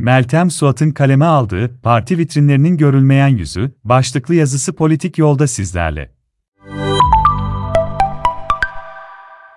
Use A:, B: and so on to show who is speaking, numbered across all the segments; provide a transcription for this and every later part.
A: Meltem Suat'ın kaleme aldığı parti vitrinlerinin görülmeyen yüzü, başlıklı yazısı politik yolda sizlerle.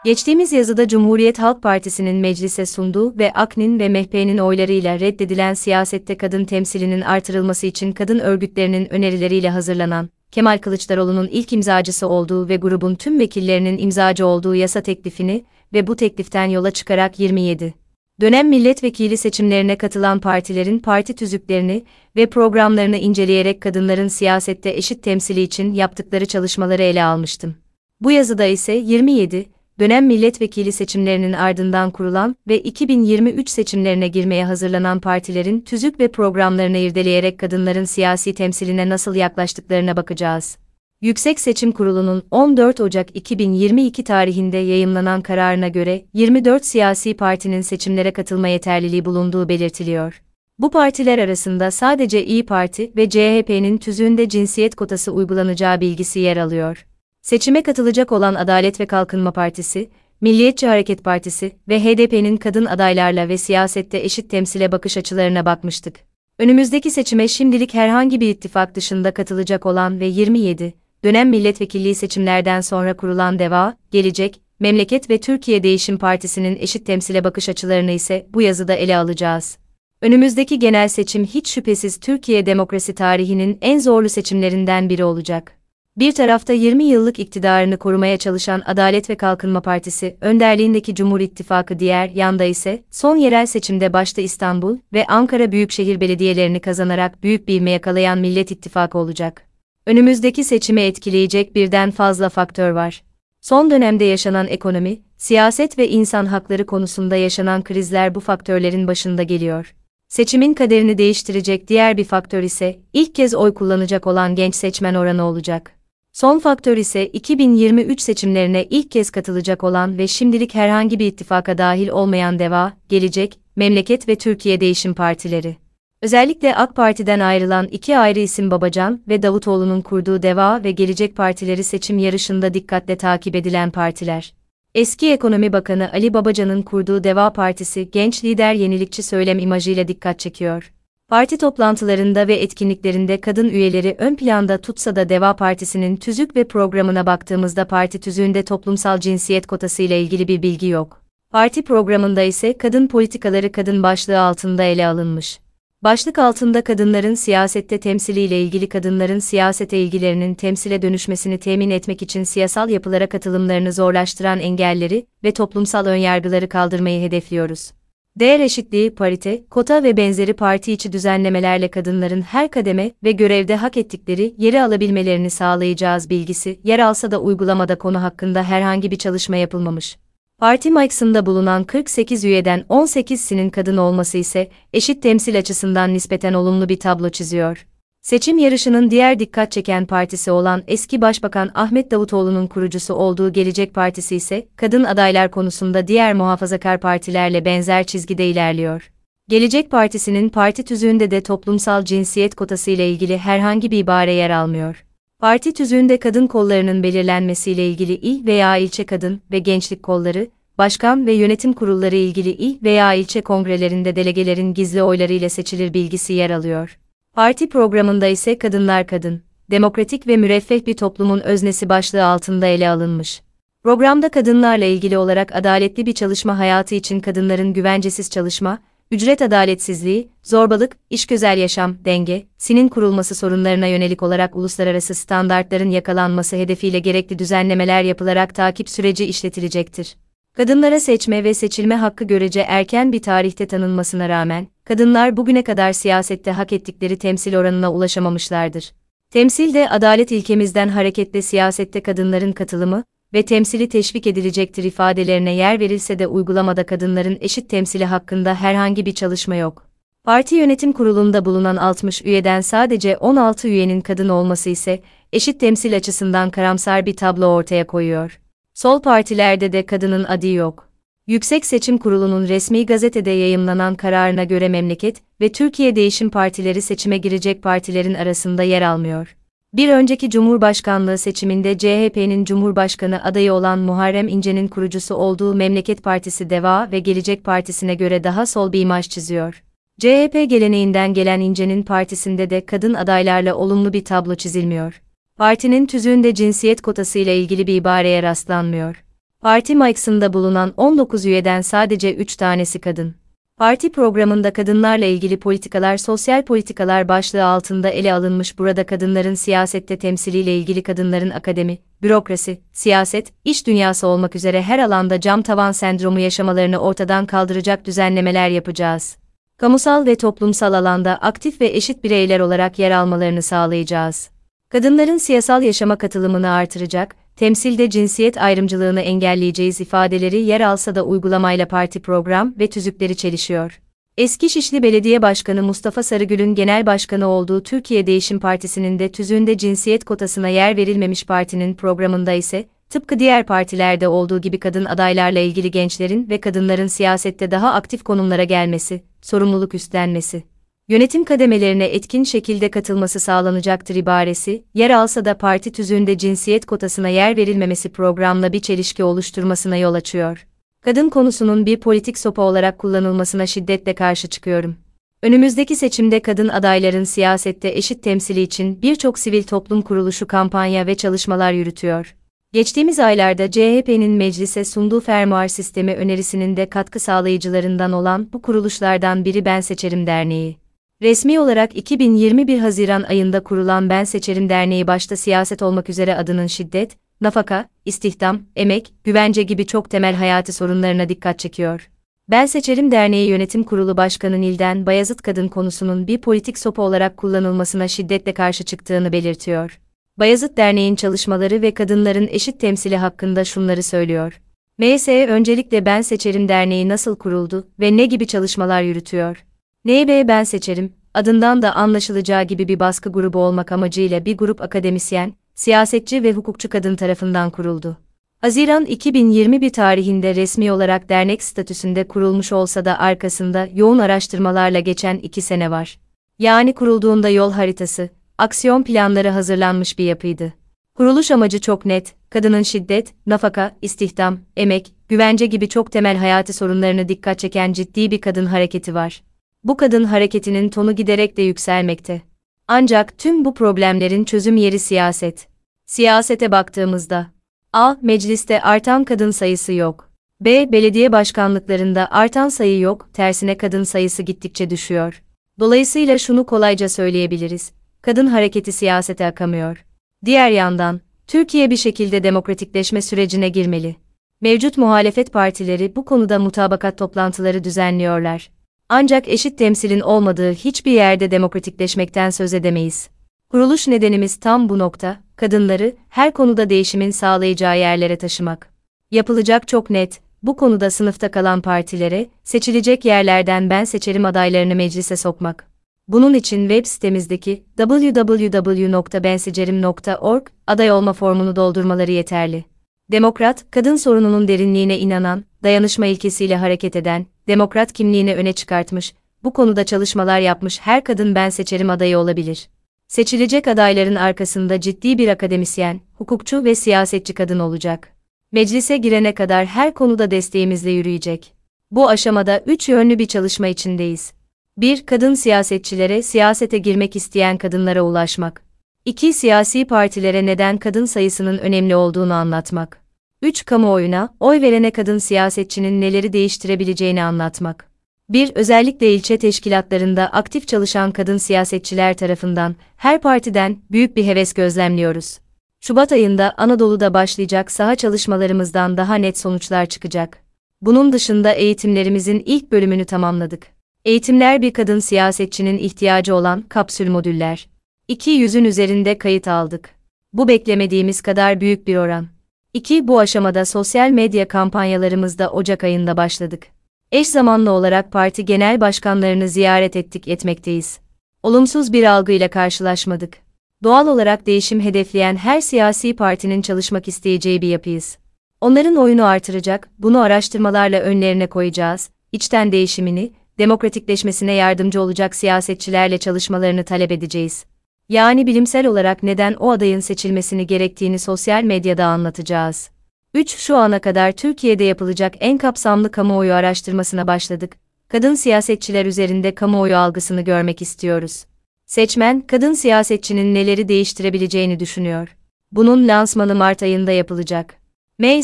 B: Geçtiğimiz yazıda Cumhuriyet Halk Partisi'nin meclise sunduğu ve AKN'in ve MHP'nin oylarıyla reddedilen siyasette kadın temsilinin artırılması için kadın örgütlerinin önerileriyle hazırlanan, Kemal Kılıçdaroğlu'nun ilk imzacısı olduğu ve grubun tüm vekillerinin imzacı olduğu yasa teklifini ve bu tekliften yola çıkarak 27 dönem milletvekili seçimlerine katılan partilerin parti tüzüklerini ve programlarını inceleyerek kadınların siyasette eşit temsili için yaptıkları çalışmaları ele almıştım. Bu yazıda ise 27 dönem milletvekili seçimlerinin ardından kurulan ve 2023 seçimlerine girmeye hazırlanan partilerin tüzük ve programlarını irdeleyerek kadınların siyasi temsiline nasıl yaklaştıklarına bakacağız. Yüksek Seçim Kurulu'nun 14 Ocak 2022 tarihinde yayımlanan kararına göre 24 siyasi partinin seçimlere katılma yeterliliği bulunduğu belirtiliyor. Bu partiler arasında sadece İyi Parti ve CHP'nin tüzüğünde cinsiyet kotası uygulanacağı bilgisi yer alıyor. Seçime katılacak olan Adalet ve Kalkınma Partisi, Milliyetçi Hareket Partisi ve HDP'nin kadın adaylarla ve siyasette eşit temsile bakış açılarına bakmıştık. Önümüzdeki seçime şimdilik herhangi bir ittifak dışında katılacak olan ve 27 dönem milletvekilliği seçimlerden sonra kurulan DEVA, Gelecek, Memleket ve Türkiye Değişim Partisi'nin eşit temsile bakış açılarını ise bu yazıda ele alacağız. Önümüzdeki genel seçim hiç şüphesiz Türkiye demokrasi tarihinin en zorlu seçimlerinden biri olacak. Bir tarafta 20 yıllık iktidarını korumaya çalışan Adalet ve Kalkınma Partisi, önderliğindeki Cumhur İttifakı diğer yanda ise, son yerel seçimde başta İstanbul ve Ankara Büyükşehir Belediyelerini kazanarak büyük bir ivme yakalayan Millet İttifakı olacak. Önümüzdeki seçimi etkileyecek birden fazla faktör var. Son dönemde yaşanan ekonomi, siyaset ve insan hakları konusunda yaşanan krizler bu faktörlerin başında geliyor. Seçimin kaderini değiştirecek diğer bir faktör ise ilk kez oy kullanacak olan genç seçmen oranı olacak. Son faktör ise 2023 seçimlerine ilk kez katılacak olan ve şimdilik herhangi bir ittifaka dahil olmayan DEVA, Gelecek, Memleket ve Türkiye Değişim Partileri. Özellikle AK Parti'den ayrılan iki ayrı isim Babacan ve Davutoğlu'nun kurduğu DEVA ve Gelecek Partileri seçim yarışında dikkatle takip edilen partiler. Eski Ekonomi Bakanı Ali Babacan'ın kurduğu DEVA Partisi genç lider yenilikçi söylem imajıyla dikkat çekiyor. Parti toplantılarında ve etkinliklerinde kadın üyeleri ön planda tutsa da Deva Partisi'nin tüzük ve programına baktığımızda parti tüzüğünde toplumsal cinsiyet kotası ile ilgili bir bilgi yok. Parti programında ise kadın politikaları kadın başlığı altında ele alınmış. Başlık altında kadınların siyasette temsiliyle ilgili kadınların siyasete ilgilerinin temsile dönüşmesini temin etmek için siyasal yapılara katılımlarını zorlaştıran engelleri ve toplumsal önyargıları kaldırmayı hedefliyoruz. Değer eşitliği, parite, kota ve benzeri parti içi düzenlemelerle kadınların her kademe ve görevde hak ettikleri yeri alabilmelerini sağlayacağız bilgisi yer alsa da uygulamada konu hakkında herhangi bir çalışma yapılmamış. Parti maksında bulunan 48 üyeden 18'sinin kadın olması ise eşit temsil açısından nispeten olumlu bir tablo çiziyor. Seçim yarışının diğer dikkat çeken partisi olan eski Başbakan Ahmet Davutoğlu'nun kurucusu olduğu Gelecek Partisi ise kadın adaylar konusunda diğer muhafazakar partilerle benzer çizgide ilerliyor. Gelecek Partisi'nin parti tüzüğünde de toplumsal cinsiyet kotası ile ilgili herhangi bir ibare yer almıyor. Parti tüzüğünde kadın kollarının belirlenmesiyle ilgili il veya ilçe kadın ve gençlik kolları, başkan ve yönetim kurulları ilgili il veya ilçe kongrelerinde delegelerin gizli oylarıyla seçilir bilgisi yer alıyor. Parti programında ise kadınlar kadın, demokratik ve müreffeh bir toplumun öznesi başlığı altında ele alınmış. Programda kadınlarla ilgili olarak adaletli bir çalışma hayatı için kadınların güvencesiz çalışma, ücret adaletsizliği, zorbalık, işgüzel yaşam, denge, sinin kurulması sorunlarına yönelik olarak uluslararası standartların yakalanması hedefiyle gerekli düzenlemeler yapılarak takip süreci işletilecektir. Kadınlara seçme ve seçilme hakkı görece erken bir tarihte tanınmasına rağmen, kadınlar bugüne kadar siyasette hak ettikleri temsil oranına ulaşamamışlardır. Temsil de adalet ilkemizden hareketle siyasette kadınların katılımı ve temsili teşvik edilecektir ifadelerine yer verilse de uygulamada kadınların eşit temsili hakkında herhangi bir çalışma yok. Parti yönetim kurulunda bulunan 60 üyeden sadece 16 üyenin kadın olması ise eşit temsil açısından karamsar bir tablo ortaya koyuyor. Sol partilerde de kadının adı yok. Yüksek Seçim Kurulu'nun resmi gazetede yayımlanan kararına göre memleket ve Türkiye Değişim Partileri seçime girecek partilerin arasında yer almıyor. Bir önceki Cumhurbaşkanlığı seçiminde CHP'nin Cumhurbaşkanı adayı olan Muharrem İnce'nin kurucusu olduğu Memleket Partisi Deva ve Gelecek Partisi'ne göre daha sol bir imaj çiziyor. CHP geleneğinden gelen İnce'nin partisinde de kadın adaylarla olumlu bir tablo çizilmiyor. Partinin tüzüğünde cinsiyet kotası ile ilgili bir ibareye rastlanmıyor. Parti Mike'sında bulunan 19 üyeden sadece 3 tanesi kadın. Parti programında kadınlarla ilgili politikalar sosyal politikalar başlığı altında ele alınmış burada kadınların siyasette temsiliyle ilgili kadınların akademi, bürokrasi, siyaset, iş dünyası olmak üzere her alanda cam tavan sendromu yaşamalarını ortadan kaldıracak düzenlemeler yapacağız. Kamusal ve toplumsal alanda aktif ve eşit bireyler olarak yer almalarını sağlayacağız. Kadınların siyasal yaşama katılımını artıracak, temsilde cinsiyet ayrımcılığını engelleyeceğiz ifadeleri yer alsa da uygulamayla parti program ve tüzükleri çelişiyor. Eski Şişli Belediye Başkanı Mustafa Sarıgül'ün genel başkanı olduğu Türkiye Değişim Partisi'nin de tüzüğünde cinsiyet kotasına yer verilmemiş partinin programında ise, tıpkı diğer partilerde olduğu gibi kadın adaylarla ilgili gençlerin ve kadınların siyasette daha aktif konumlara gelmesi, sorumluluk üstlenmesi, yönetim kademelerine etkin şekilde katılması sağlanacaktır ibaresi, yer alsa da parti tüzüğünde cinsiyet kotasına yer verilmemesi programla bir çelişki oluşturmasına yol açıyor. Kadın konusunun bir politik sopa olarak kullanılmasına şiddetle karşı çıkıyorum. Önümüzdeki seçimde kadın adayların siyasette eşit temsili için birçok sivil toplum kuruluşu kampanya ve çalışmalar yürütüyor. Geçtiğimiz aylarda CHP'nin meclise sunduğu fermuar sistemi önerisinin de katkı sağlayıcılarından olan bu kuruluşlardan biri Ben Seçerim Derneği. Resmi olarak 2021 Haziran ayında kurulan Ben Seçerim Derneği başta siyaset olmak üzere adının şiddet, nafaka, istihdam, emek, güvence gibi çok temel hayati sorunlarına dikkat çekiyor. Ben Seçerim Derneği Yönetim Kurulu Başkanı Nilden Bayazıt kadın konusunun bir politik sopa olarak kullanılmasına şiddetle karşı çıktığını belirtiyor. Bayazıt Derneği'nin çalışmaları ve kadınların eşit temsili hakkında şunları söylüyor. MSE öncelikle Ben Seçerim Derneği nasıl kuruldu ve ne gibi çalışmalar yürütüyor? NB Ben Seçerim, adından da anlaşılacağı gibi bir baskı grubu olmak amacıyla bir grup akademisyen, siyasetçi ve hukukçu kadın tarafından kuruldu. Haziran 2021 tarihinde resmi olarak dernek statüsünde kurulmuş olsa da arkasında yoğun araştırmalarla geçen iki sene var. Yani kurulduğunda yol haritası, aksiyon planları hazırlanmış bir yapıydı. Kuruluş amacı çok net, kadının şiddet, nafaka, istihdam, emek, güvence gibi çok temel hayati sorunlarını dikkat çeken ciddi bir kadın hareketi var. Bu kadın hareketinin tonu giderek de yükselmekte. Ancak tüm bu problemlerin çözüm yeri siyaset. Siyasete baktığımızda A. Mecliste artan kadın sayısı yok. B. Belediye başkanlıklarında artan sayı yok, tersine kadın sayısı gittikçe düşüyor. Dolayısıyla şunu kolayca söyleyebiliriz. Kadın hareketi siyasete akamıyor. Diğer yandan, Türkiye bir şekilde demokratikleşme sürecine girmeli. Mevcut muhalefet partileri bu konuda mutabakat toplantıları düzenliyorlar. Ancak eşit temsilin olmadığı hiçbir yerde demokratikleşmekten söz edemeyiz. Kuruluş nedenimiz tam bu nokta, kadınları her konuda değişimin sağlayacağı yerlere taşımak. Yapılacak çok net, bu konuda sınıfta kalan partilere, seçilecek yerlerden ben seçerim adaylarını meclise sokmak. Bunun için web sitemizdeki www.benseçerim.org aday olma formunu doldurmaları yeterli. Demokrat, kadın sorununun derinliğine inanan, dayanışma ilkesiyle hareket eden, demokrat kimliğini öne çıkartmış, bu konuda çalışmalar yapmış her kadın ben seçerim adayı olabilir. Seçilecek adayların arkasında ciddi bir akademisyen, hukukçu ve siyasetçi kadın olacak. Meclise girene kadar her konuda desteğimizle yürüyecek. Bu aşamada üç yönlü bir çalışma içindeyiz. 1. Kadın siyasetçilere, siyasete girmek isteyen kadınlara ulaşmak. 2. Siyasi partilere neden kadın sayısının önemli olduğunu anlatmak. 3. Kamuoyuna, oy verene kadın siyasetçinin neleri değiştirebileceğini anlatmak. 1. Özellikle ilçe teşkilatlarında aktif çalışan kadın siyasetçiler tarafından, her partiden, büyük bir heves gözlemliyoruz. Şubat ayında Anadolu'da başlayacak saha çalışmalarımızdan daha net sonuçlar çıkacak. Bunun dışında eğitimlerimizin ilk bölümünü tamamladık. Eğitimler bir kadın siyasetçinin ihtiyacı olan kapsül modüller. 200'ün üzerinde kayıt aldık. Bu beklemediğimiz kadar büyük bir oran. 2. Bu aşamada sosyal medya kampanyalarımızda Ocak ayında başladık. Eş zamanlı olarak parti genel başkanlarını ziyaret ettik etmekteyiz. Olumsuz bir algıyla karşılaşmadık. Doğal olarak değişim hedefleyen her siyasi partinin çalışmak isteyeceği bir yapıyız. Onların oyunu artıracak, bunu araştırmalarla önlerine koyacağız, içten değişimini, demokratikleşmesine yardımcı olacak siyasetçilerle çalışmalarını talep edeceğiz. Yani bilimsel olarak neden o adayın seçilmesini gerektiğini sosyal medyada anlatacağız. 3. Şu ana kadar Türkiye'de yapılacak en kapsamlı kamuoyu araştırmasına başladık. kadın siyasetçiler üzerinde kamuoyu algısını görmek istiyoruz. Seçmen, kadın siyasetçinin neleri değiştirebileceğini düşünüyor. Bunun lansmanı Mart ayında yapılacak. M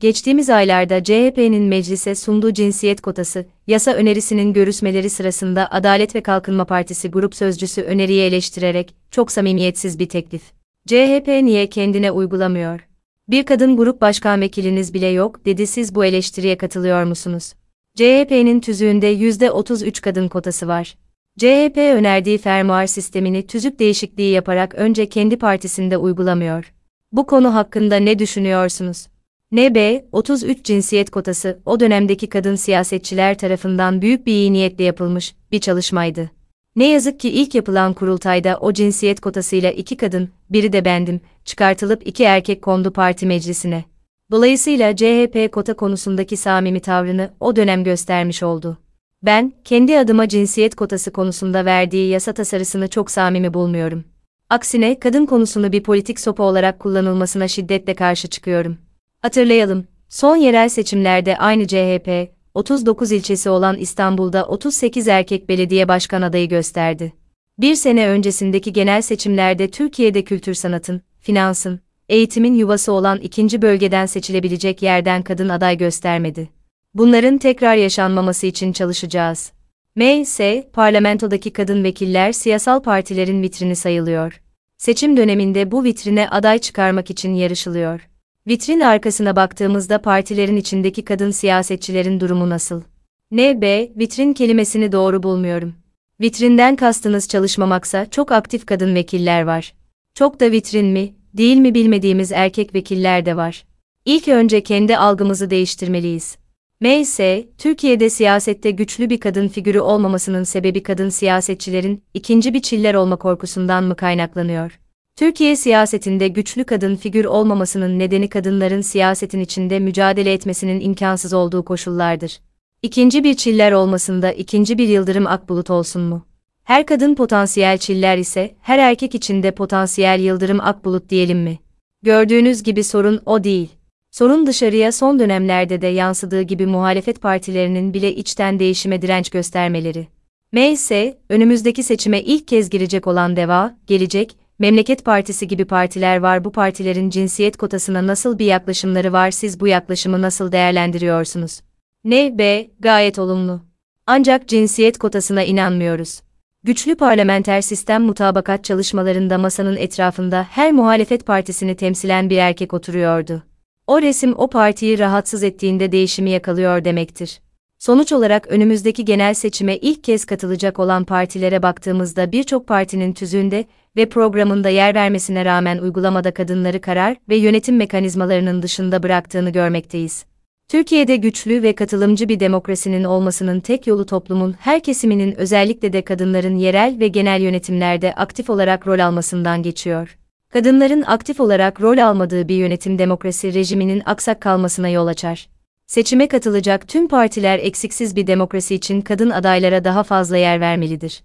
B: geçtiğimiz aylarda CHP'nin meclise sunduğu cinsiyet kotası, yasa önerisinin görüşmeleri sırasında Adalet ve Kalkınma Partisi grup sözcüsü öneriyi eleştirerek, çok samimiyetsiz bir teklif. CHP niye kendine uygulamıyor? Bir kadın grup başkan vekiliniz bile yok, dedi siz bu eleştiriye katılıyor musunuz? CHP'nin tüzüğünde %33 kadın kotası var. CHP önerdiği fermuar sistemini tüzük değişikliği yaparak önce kendi partisinde uygulamıyor. Bu konu hakkında ne düşünüyorsunuz? NB, 33 cinsiyet kotası, o dönemdeki kadın siyasetçiler tarafından büyük bir iyi niyetle yapılmış bir çalışmaydı. Ne yazık ki ilk yapılan kurultayda o cinsiyet kotasıyla iki kadın, biri de bendim, çıkartılıp iki erkek kondu parti meclisine. Dolayısıyla CHP kota konusundaki samimi tavrını o dönem göstermiş oldu. Ben, kendi adıma cinsiyet kotası konusunda verdiği yasa tasarısını çok samimi bulmuyorum. Aksine kadın konusunu bir politik sopa olarak kullanılmasına şiddetle karşı çıkıyorum. Hatırlayalım, son yerel seçimlerde aynı CHP, 39 ilçesi olan İstanbul'da 38 erkek belediye başkan adayı gösterdi. Bir sene öncesindeki genel seçimlerde Türkiye'de kültür sanatın, finansın, eğitimin yuvası olan ikinci bölgeden seçilebilecek yerden kadın aday göstermedi. Bunların tekrar yaşanmaması için çalışacağız. M ise parlamentodaki kadın vekiller siyasal partilerin vitrini sayılıyor. Seçim döneminde bu vitrine aday çıkarmak için yarışılıyor. Vitrin arkasına baktığımızda partilerin içindeki kadın siyasetçilerin durumu nasıl? Ne B, vitrin kelimesini doğru bulmuyorum. Vitrinden kastınız çalışmamaksa çok aktif kadın vekiller var. Çok da vitrin mi, değil mi bilmediğimiz erkek vekiller de var. İlk önce kendi algımızı değiştirmeliyiz. M ise, Türkiye'de siyasette güçlü bir kadın figürü olmamasının sebebi kadın siyasetçilerin ikinci bir çiller olma korkusundan mı kaynaklanıyor? Türkiye siyasetinde güçlü kadın figür olmamasının nedeni kadınların siyasetin içinde mücadele etmesinin imkansız olduğu koşullardır. İkinci bir çiller olmasında ikinci bir Yıldırım Akbulut olsun mu? Her kadın potansiyel çiller ise her erkek içinde potansiyel Yıldırım Akbulut diyelim mi? Gördüğünüz gibi sorun o değil. Sorun dışarıya son dönemlerde de yansıdığı gibi muhalefet partilerinin bile içten değişime direnç göstermeleri. M ise, önümüzdeki seçime ilk kez girecek olan DEVA, Gelecek, Memleket Partisi gibi partiler var bu partilerin cinsiyet kotasına nasıl bir yaklaşımları var siz bu yaklaşımı nasıl değerlendiriyorsunuz? N. B. Gayet olumlu. Ancak cinsiyet kotasına inanmıyoruz. Güçlü parlamenter sistem mutabakat çalışmalarında masanın etrafında her muhalefet partisini temsilen bir erkek oturuyordu. O resim o partiyi rahatsız ettiğinde değişimi yakalıyor demektir. Sonuç olarak önümüzdeki genel seçime ilk kez katılacak olan partilere baktığımızda birçok partinin tüzüğünde ve programında yer vermesine rağmen uygulamada kadınları karar ve yönetim mekanizmalarının dışında bıraktığını görmekteyiz. Türkiye'de güçlü ve katılımcı bir demokrasinin olmasının tek yolu toplumun her kesiminin özellikle de kadınların yerel ve genel yönetimlerde aktif olarak rol almasından geçiyor. Kadınların aktif olarak rol almadığı bir yönetim demokrasi rejiminin aksak kalmasına yol açar. Seçime katılacak tüm partiler eksiksiz bir demokrasi için kadın adaylara daha fazla yer vermelidir.